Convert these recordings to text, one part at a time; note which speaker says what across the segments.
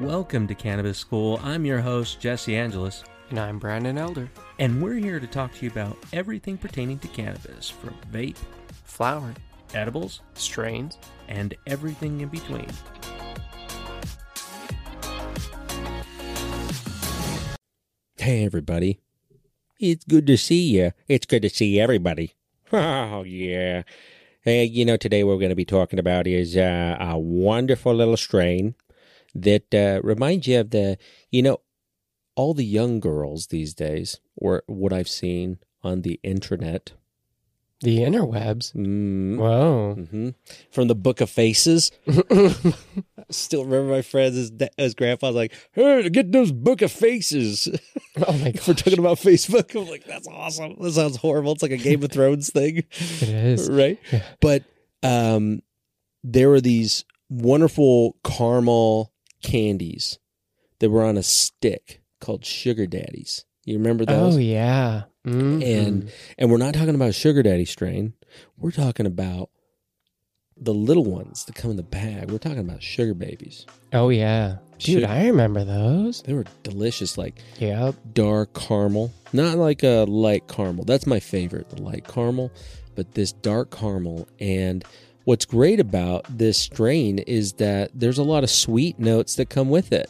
Speaker 1: Welcome to Cannabis School. I'm your host, Jesse Angelus,
Speaker 2: And I'm Brandon Elder.
Speaker 1: and we're here to talk to you about everything pertaining to cannabis from vape,
Speaker 2: Flower,
Speaker 1: edibles,
Speaker 2: strains.
Speaker 1: and everything in between.
Speaker 3: Hey, everybody. It's good to see you. It's good to see everybody. Oh, yeah. Hey, you know, today what we're going to be talking about is uh, a wonderful little strain that uh, reminds you of the, you know, all the young girls these days, or what I've seen on the internet.
Speaker 2: The interwebs.
Speaker 3: Mm,
Speaker 2: Whoa.
Speaker 3: hmm From the Book of Faces. Still remember my friends, his, his grandpa's like, hey, get those Book of Faces.
Speaker 2: oh my
Speaker 3: If we're talking about Facebook, I'm like, that's awesome. That sounds horrible. It's like a Game of Thrones thing,
Speaker 2: It is.
Speaker 3: right?
Speaker 2: Yeah.
Speaker 3: But um, there were these wonderful caramel candies that were on a stick called Sugar Daddies. You remember those?
Speaker 2: Oh yeah. Mhm.
Speaker 3: And and we're not talking about a Sugar Daddy strain. We're talking about the little ones that come in the bag. We're talking about sugar babies.
Speaker 2: oh yeah. Dude,
Speaker 3: Sugar-
Speaker 2: I remember those.
Speaker 3: They were delicious, like
Speaker 2: Yep.
Speaker 3: dark caramel, not like a light caramel. That's my favorite, the light caramel, but this dark caramel. And what's great about this strain is that there's a lot of sweet notes that come with it.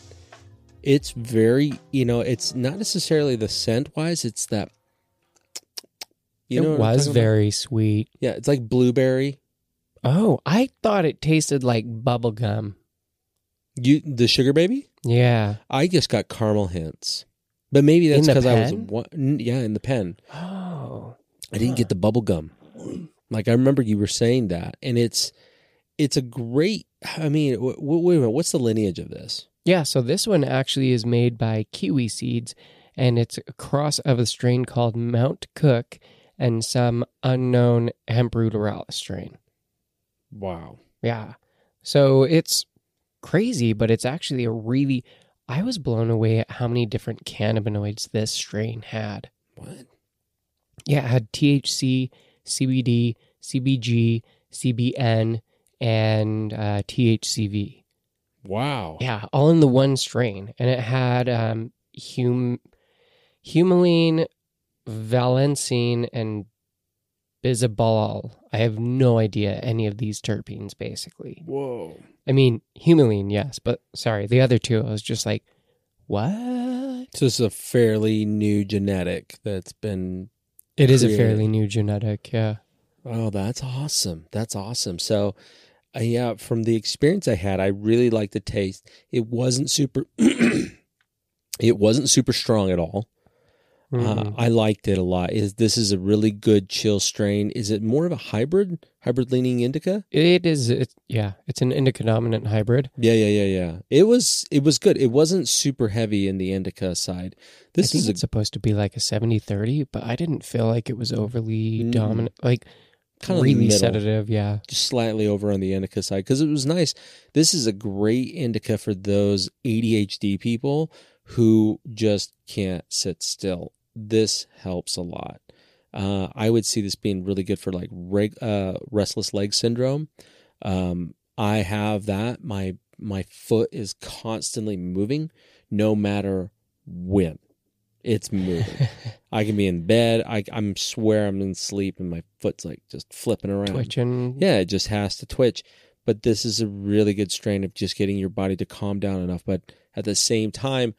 Speaker 3: It's very, you know, it's not necessarily the scent wise, it's that. You know
Speaker 2: it was
Speaker 3: talking about?
Speaker 2: very sweet.
Speaker 3: Yeah, it's like blueberry.
Speaker 2: Oh, I thought it tasted like bubble gum.
Speaker 3: You the sugar baby?
Speaker 2: Yeah.
Speaker 3: I just got caramel hints. But maybe that's because I was
Speaker 2: pen?
Speaker 3: wa- n- yeah, in the pen.
Speaker 2: Oh.
Speaker 3: I didn't get the bubble gum. Like I remember you were saying that, and it's it's a great. I mean, w- w- wait a minute. What's the lineage of this?
Speaker 2: Yeah, so this one actually is made by Kiwi Seeds, and it's a cross of a strain called Mount Cook and some unknown hemp ruderalis strain.
Speaker 3: Wow.
Speaker 2: Yeah. So it's crazy, but it's actually a really. I was blown away at how many different cannabinoids this strain had.
Speaker 3: What?
Speaker 2: Yeah, it had THC, CBD, CBG, CBN, and uh, THCV.
Speaker 3: Wow.
Speaker 2: Yeah, all in the one strain, and it had um, hum, humulene, valencene, and bisabolol. I have no idea any of these terpenes. Basically,
Speaker 3: Whoa.
Speaker 2: I mean humulene, yes, but sorry, the other two. I was just like, what?
Speaker 3: So this is a fairly new genetic that's been.
Speaker 2: It is a fairly new genetic. Yeah.
Speaker 3: Oh, that's awesome. That's awesome. So, uh, yeah, from the experience I had, I really liked the taste. It wasn't super. it wasn't super strong at all. Uh,
Speaker 2: Mhm.
Speaker 3: I liked it a lot. Is this is a really good chill strain? Is it more of a hybrid, hybrid leaning indica?
Speaker 2: it is. It, yeah, it's an indica dominant hybrid.
Speaker 3: Yeah, yeah, yeah, yeah. It was it was good. It wasn't super heavy in the indica side. This is a
Speaker 2: supposed to be like a 70-30, but I didn't feel like it was overly
Speaker 3: Mm.
Speaker 2: dominant. Like
Speaker 3: kind of
Speaker 2: really
Speaker 3: middle,
Speaker 2: sedative. Yeah.
Speaker 3: just slightly over on the indica side because it was nice. This is a great indica for those ADHD people who just can't sit still. This helps a lot. Uh, I would see this being really good for like reg, uh, restless leg syndrome. Um, I have that. My my foot is constantly moving, no matter when it's moving. I can be in bed. I I'm swear I'm in sleep and my foot's like just flipping around.
Speaker 2: Twitching.
Speaker 3: Yeah, it just has to twitch. But this is a really good strain of just getting your body to calm down enough, but at the same time,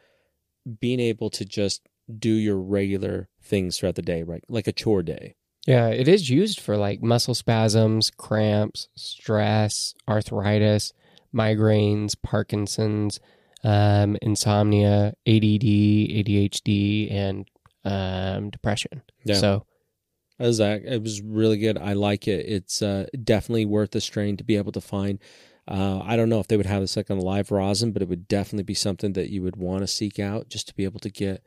Speaker 3: being able to just do your regular things throughout the day, right? Like a chore day.
Speaker 2: Yeah, it is used for like muscle spasms, cramps, stress, arthritis, migraines, Parkinson's, um, insomnia, ADD, ADHD, and um, depression.
Speaker 3: Yeah.
Speaker 2: So
Speaker 3: That was, that. It was really good. I like it. It's uh, definitely worth the strain to be able to find. Uh, I don't know if they would have this like on live rosin, but it would definitely be something that you would want to seek out just to be able to get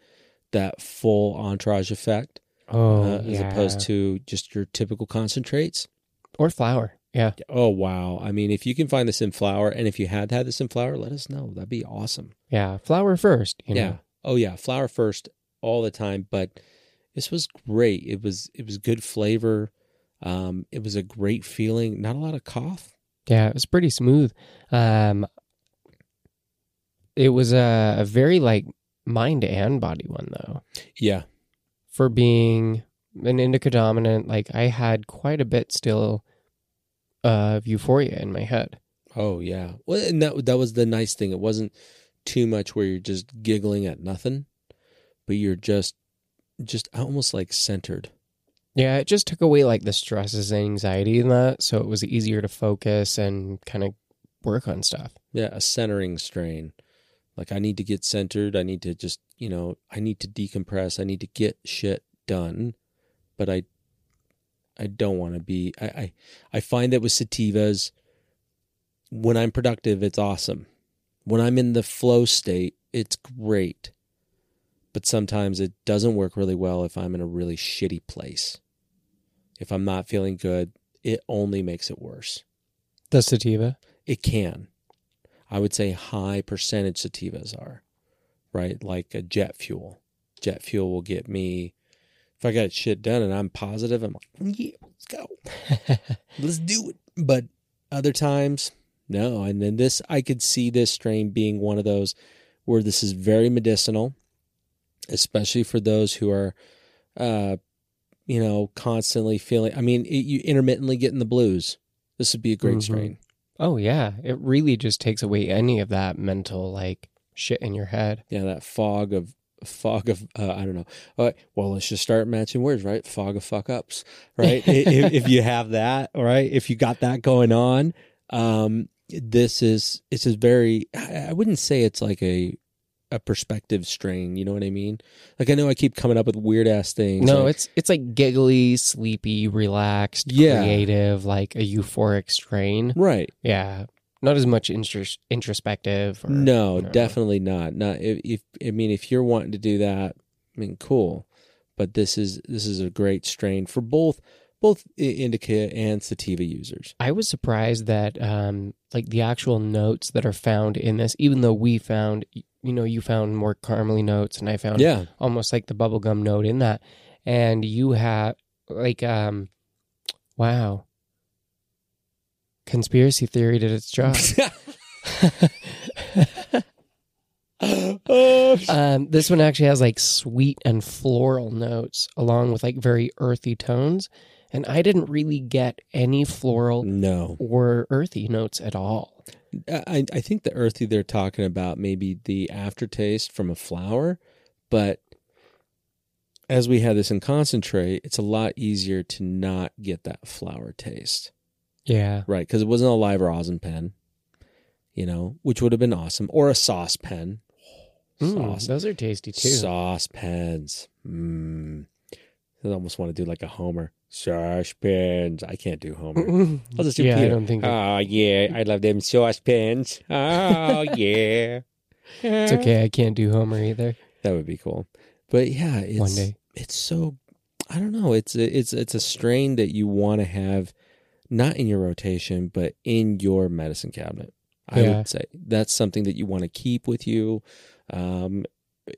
Speaker 3: that full entourage effect.
Speaker 2: oh,
Speaker 3: uh, as
Speaker 2: yeah.
Speaker 3: opposed to just your typical concentrates.
Speaker 2: or flour. Yeah.
Speaker 3: Oh wow! I mean, if you can find this in flour, and if you had had this in flour, let us know. That'd be awesome.
Speaker 2: Yeah. Flour first. You know?
Speaker 3: yeah. Oh yeah, flour first all the time. But this was great. It was it was good flavor. Um, it was a great feeling. Not a lot of cough.
Speaker 2: Yeah, it was pretty smooth. Um, it was a, a very like mind and body one though.
Speaker 3: Yeah.
Speaker 2: For being an indica dominant, like I had quite a bit still of euphoria in my head.
Speaker 3: Oh yeah. Well, and that that was the nice thing. It wasn't too much where you're just giggling at nothing, but you're just just almost like centered.
Speaker 2: Yeah, it just took away like the stresses and anxiety in that, so it was easier to focus and kind of work on stuff.
Speaker 3: Yeah, a centering strain. Like I need to get centered. I need to just, you know, I need to decompress. I need to get shit done. But I I don't want to be I, I I find that with sativas when I'm productive it's awesome. When I'm in the flow state, it's great. But sometimes it doesn't work really well if I'm in a really shitty place. If I'm not feeling good, it only makes it worse.
Speaker 2: The sativa?
Speaker 3: It can. I would say high percentage sativas are, right? Like a jet fuel. Jet fuel will get me, if I got shit done and I'm positive, I'm like, yeah, let's go. let's do it. But other times, no. And then this, I could see this strain being one of those where this is very medicinal, especially for those who are, uh, you know, constantly feeling, I mean, it, you intermittently getting the blues. This would be a great
Speaker 2: Mhm.
Speaker 3: strain.
Speaker 2: Oh yeah, it really just takes away any of that mental like shit in your head.
Speaker 3: yeah, that fog of fog of uh, I don't know. Right, well, let's just start matching words, right? Fog of fuck ups, right? If, if you have that, right? if you got that going on, um, this is it's a very. I wouldn't say it's like a a perspective strain. You know what I mean? Like I know I keep coming up with weird ass things.
Speaker 2: No,
Speaker 3: like-
Speaker 2: it's it's like giggly, sleepy, relaxed,
Speaker 3: Yeah.
Speaker 2: creative, like a euphoric strain.
Speaker 3: right.
Speaker 2: Yeah, not as much intros- introspective. Or,
Speaker 3: No,
Speaker 2: you know.
Speaker 3: definitely not. Not if, if I mean if you're wanting to do that, I mean cool. But this is this is a great strain for both both indica and sativa users.
Speaker 2: I was surprised that um like the actual notes that are found in this, even though we found you know you found more caramely notes and I found
Speaker 3: Yeah.
Speaker 2: almost like the bubblegum note in that, and you have like um wow conspiracy theory did its job.
Speaker 3: oh,
Speaker 2: Um, this one actually has like sweet and floral notes along with like very earthy tones. And I didn't really get any floral
Speaker 3: no.
Speaker 2: or earthy notes at all.
Speaker 3: I I think the earthy they're talking about maybe the aftertaste from a flower, but as we have this in concentrate, it's a lot easier to not get that flower taste.
Speaker 2: Yeah.
Speaker 3: Right, because it wasn't a live rosin pen, you know, which would have been awesome, or a sauce pen.
Speaker 2: Mm,
Speaker 3: Sauce,
Speaker 2: those are tasty too.
Speaker 3: sauce pens. Mm. I almost want to do like a Homer. Sauce pens. I can't do Homer. I'll just do
Speaker 2: yeah, I
Speaker 3: Peter.
Speaker 2: don't think
Speaker 3: Oh yeah, I love them sauce pens. Oh yeah,
Speaker 2: it's okay. I can't do Homer either.
Speaker 3: That would be cool. But yeah, it's,
Speaker 2: One day.
Speaker 3: it's so I don't know. It's a, it's it's a strain that you want to have not in your rotation, but in your medicine cabinet. I
Speaker 2: Yeah.
Speaker 3: would say that's something that you want to keep with you. Um,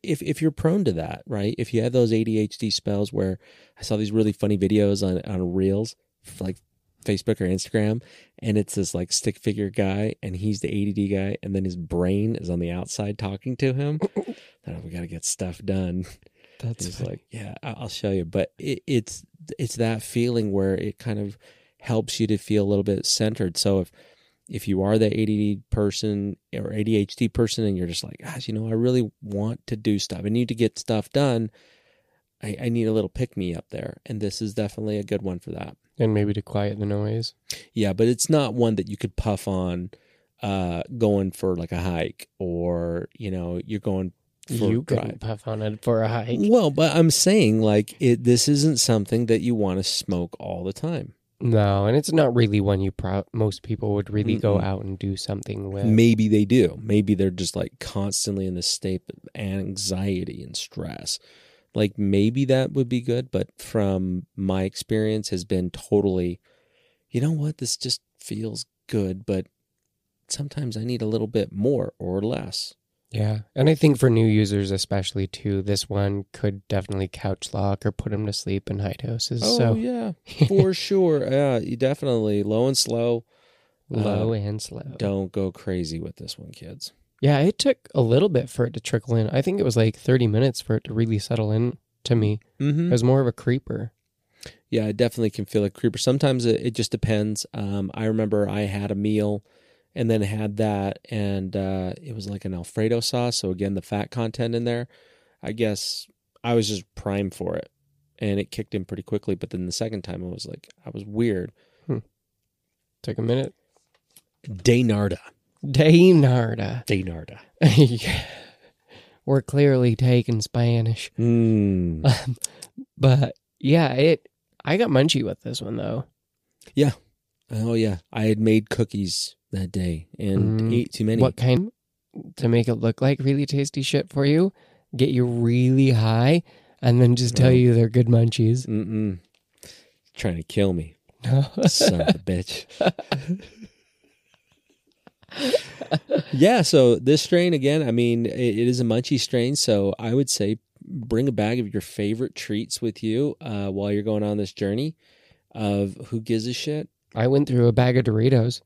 Speaker 3: if if you're prone to that, right? If you have those ADHD spells where I saw these really funny videos on on Reels, like Facebook or Instagram, and it's this like stick figure guy, and he's the ADD guy, and then his brain is on the outside talking to him. oh, we got to get stuff done.
Speaker 2: That's
Speaker 3: like, yeah, I'll show you. But it, it's it's that feeling where it kind of helps you to feel a little bit centered. So if if you are the ADD person or ADHD person, and you're just like, gosh, you know, I really want to do stuff. I need to get stuff done. I, I need a little pick me up there, and this is definitely a good one for that.
Speaker 2: and maybe to quiet the noise.
Speaker 3: Yeah, but it's not one that you could puff on uh going for like a hike or you know you're going for
Speaker 2: You couldn't puff on it for a hike.
Speaker 3: Well, but I'm saying like it. This isn't something that you want to smoke all the time.
Speaker 2: No, and it's not really one you pro- most people would really go
Speaker 3: Mm-mm.
Speaker 2: out and do something with.
Speaker 3: Maybe they do. Maybe they're just like constantly in this state of anxiety and stress. Like maybe that would be good, but from my experience has been totally. You know what? This just feels good, but sometimes I need a little bit more or less.
Speaker 2: Yeah, and I think for new users especially too, this one could definitely couch lock or put them to sleep in high doses.
Speaker 3: Oh
Speaker 2: so
Speaker 3: yeah, for sure. Yeah, you definitely low and slow.
Speaker 2: low
Speaker 3: Uh,
Speaker 2: and slow.
Speaker 3: Don't go crazy with this one, kids.
Speaker 2: Yeah, it took a little bit for it to trickle in. I think it was like 30 minutes for it to really settle in to me.
Speaker 3: Mm-hmm.
Speaker 2: It was more of a creeper.
Speaker 3: Yeah, I definitely can feel a creeper. Sometimes it, it just depends. Um, I remember I had a meal and then had that, and uh, it was like an Alfredo sauce. So, again, the fat content in there. I guess I was just primed for it and it kicked in pretty quickly. But then the second time, it was like, I was weird.
Speaker 2: Take a minute.
Speaker 3: Daynarda.
Speaker 2: Daynarda.
Speaker 3: Daynarda.
Speaker 2: Yeah. We're clearly taking Spanish.
Speaker 3: Mm.
Speaker 2: But yeah, it I got munchy with this one though. Yeah.
Speaker 3: Oh, yeah. I had made cookies that day and
Speaker 2: Mm.
Speaker 3: ate too many.
Speaker 2: What kind to make it look like really tasty shit for you? Get you really high and then just tell you they're good munchies.
Speaker 3: Mm-mm. Trying to kill me. Son of a bitch. yeah, so this strain again, I mean, it, it is a munchy strain, so I would say bring a bag of your favorite treats with you uh, while you're going on this journey of who gives a shit.
Speaker 2: I went through a bag of Doritos.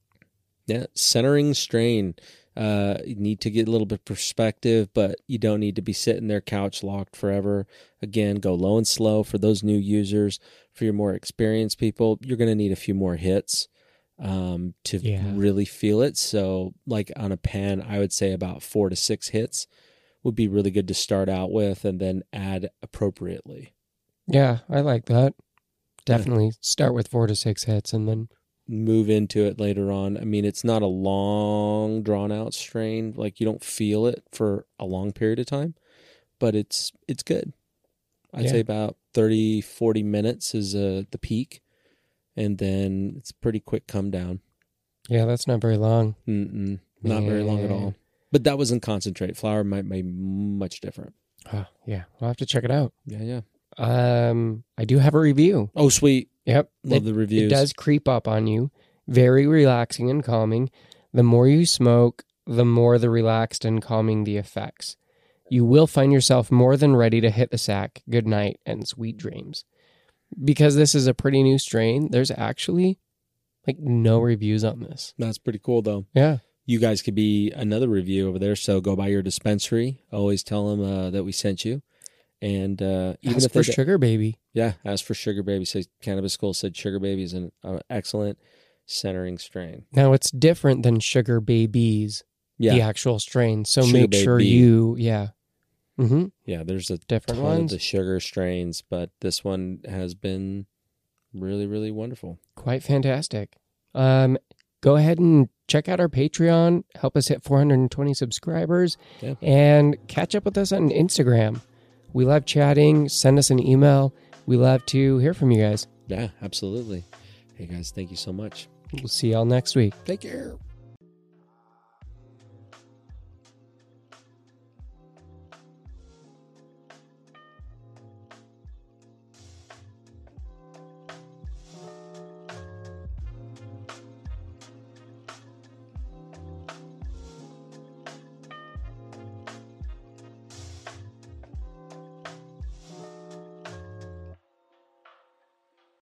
Speaker 3: Yeah, centering strain. Uh, you need to get a little bit of perspective, but you don't need to be sitting there couch locked forever. Again, go low and slow for those new users. For your more experienced people, you're going to need a few more hits um, to
Speaker 2: Yeah.
Speaker 3: really feel it. So, like on a pen, I would say about four to six hits would be really good to start out with, and then add appropriately.
Speaker 2: Yeah, I like that. Definitely start with four to six hits and then
Speaker 3: move into it later on. I mean, it's not a long, drawn out strain. Like you don't feel it for a long period of time, but it's it's good. I'd
Speaker 2: Yeah.
Speaker 3: say about 30, 40 minutes is uh, the peak, and then it's pretty quick come down.
Speaker 2: yeah, that's not very long.
Speaker 3: Mm-mm, not very long at all. But that was in concentrate. Flour might be much different.
Speaker 2: Oh, yeah, I'll have to check it out.
Speaker 3: Yeah, yeah.
Speaker 2: Um, I do have a review.
Speaker 3: Oh, sweet.
Speaker 2: Yep,
Speaker 3: Love
Speaker 2: it,
Speaker 3: the reviews.
Speaker 2: it does creep up on you. Very relaxing and calming. The more you smoke, the more the relaxed and calming the effects. You will find yourself more than ready to hit the sack. Good night and sweet dreams. Because this is a pretty new strain, there's actually like no reviews on this.
Speaker 3: That's pretty cool, though.
Speaker 2: Yeah.
Speaker 3: you guys could be another review over there. So go by your dispensary. Always tell them uh, that we sent you. And uh, even
Speaker 2: Ask
Speaker 3: if
Speaker 2: for
Speaker 3: they,
Speaker 2: sugar baby.
Speaker 3: yeah, ask for Sugar Baby. Say Cannabis School said Sugar Baby is an uh, excellent centering strain.
Speaker 2: Now it's different than sugar babies,
Speaker 3: Yeah,
Speaker 2: the actual strain. So
Speaker 3: Sugar
Speaker 2: make sure
Speaker 3: Baby.
Speaker 2: you, yeah. Mm-hmm. Yeah.
Speaker 3: There's a
Speaker 2: Different
Speaker 3: ton of
Speaker 2: ones.
Speaker 3: the sugar strains, but this one has been really, really wonderful.
Speaker 2: Quite fantastic. Um, go ahead and check out our Patreon. Help us hit 420 subscribers
Speaker 3: Yeah.
Speaker 2: and catch up with us on Instagram. We love chatting. Send us an email. We love to hear from you guys.
Speaker 3: Yeah, absolutely. Hey guys, thank you so much.
Speaker 2: We'll see y'all next week.
Speaker 3: Take care.